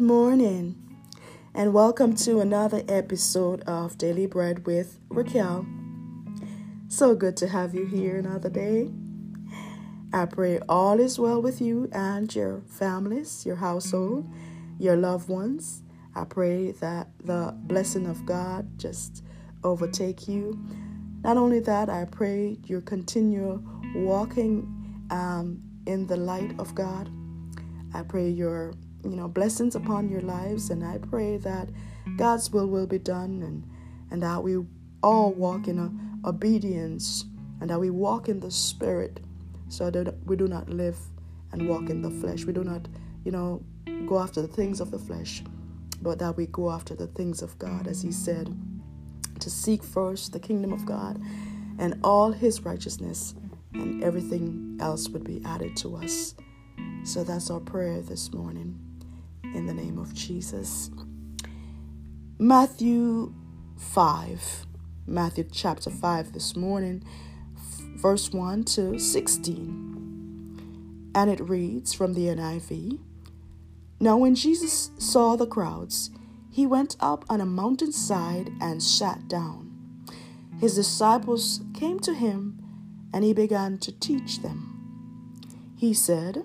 Good morning, and welcome to another episode of Daily Bread with Raquel. So good to have you here another day. I pray all is well with you and your families, your household, your loved ones. I pray that the blessing of God just overtake you. Not only that, I pray you continue walking um, in the light of God. I pray your you know blessings upon your lives, and I pray that God's will will be done, and and that we all walk in a, obedience, and that we walk in the Spirit so that we do not live and walk in the flesh. We do not, you know, go after the things of the flesh, but that we go after the things of God, as He said, to seek first the kingdom of God and all His righteousness, and everything else would be added to us. So that's our prayer this morning. In the name of Jesus. Matthew 5. Matthew chapter 5 this morning verse 1 to 16. And it reads from the NIV Now, when Jesus saw the crowds, he went up on a mountainside and sat down. His disciples came to him, and he began to teach them. He said,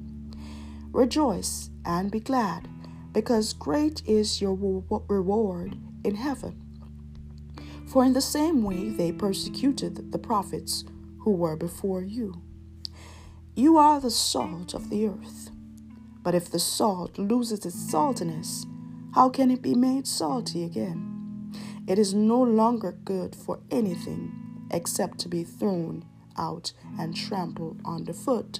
Rejoice and be glad, because great is your reward in heaven. For in the same way they persecuted the prophets who were before you. You are the salt of the earth. But if the salt loses its saltiness, how can it be made salty again? It is no longer good for anything except to be thrown out and trampled underfoot.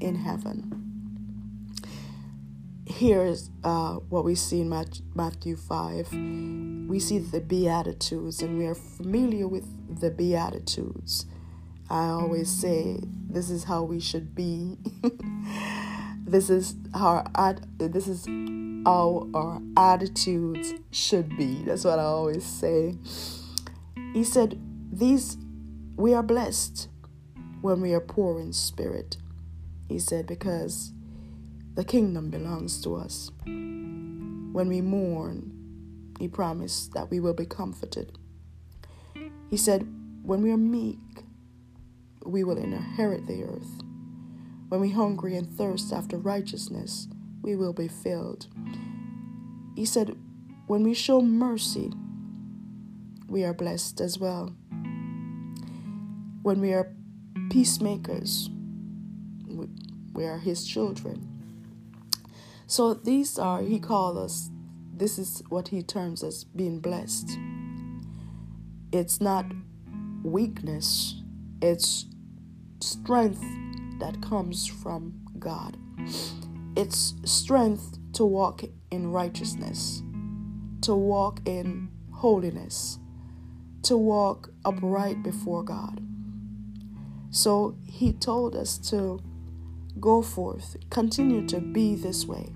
in heaven here is uh, what we see in Matthew 5. We see the Beatitudes, and we are familiar with the Beatitudes. I always say this is how we should be. this is how our this is how our attitudes should be. That's what I always say. He said, "These we are blessed when we are poor in spirit." He said because the kingdom belongs to us. When we mourn, He promised that we will be comforted. He said, When we are meek, we will inherit the earth. When we hungry and thirst after righteousness, we will be filled. He said, When we show mercy, we are blessed as well. When we are peacemakers, we are His children. So these are, he called us, this is what he terms as being blessed. It's not weakness, it's strength that comes from God. It's strength to walk in righteousness, to walk in holiness, to walk upright before God. So he told us to go forth, continue to be this way.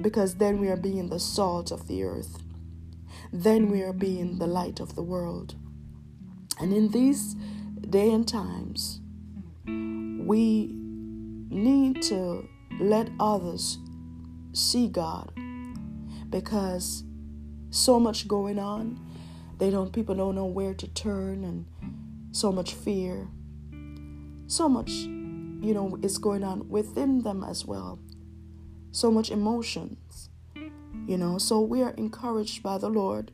because then we are being the salt of the earth. Then we are being the light of the world. And in these day and times, we need to let others see God because so much going on. They don't people don't know where to turn and so much fear. So much, you know, is going on within them as well so much emotions. You know, so we are encouraged by the Lord,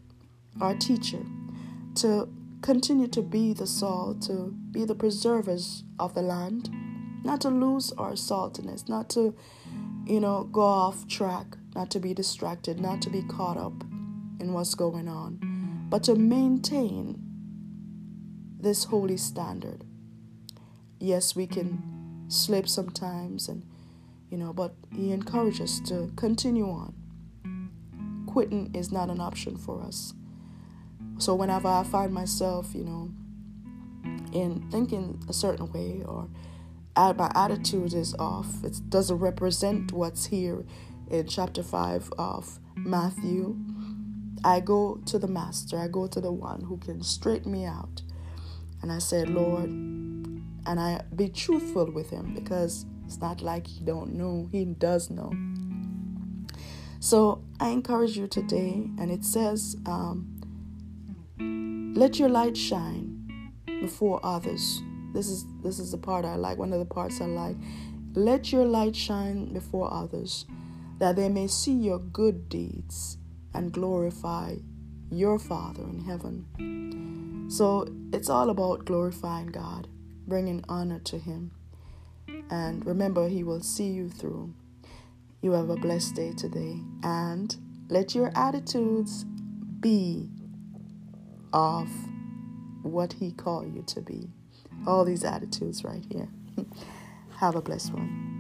our teacher, to continue to be the salt, to be the preservers of the land, not to lose our saltiness, not to, you know, go off track, not to be distracted, not to be caught up in what's going on, but to maintain this holy standard. Yes, we can slip sometimes and you know, but he encouraged us to continue on. Quitting is not an option for us. So whenever I find myself, you know, in thinking a certain way or my attitude is off, it doesn't represent what's here in chapter 5 of Matthew, I go to the Master, I go to the one who can straighten me out. And I said, Lord, and I be truthful with him because it's not like he don't know, he does know. So I encourage you today, and it says, um, "Let your light shine before others." This is this is the part I like. One of the parts I like. Let your light shine before others, that they may see your good deeds and glorify your Father in heaven. So it's all about glorifying God, bringing honor to Him. And remember, He will see you through. You have a blessed day today. And let your attitudes be of what He called you to be. All these attitudes right here. have a blessed one.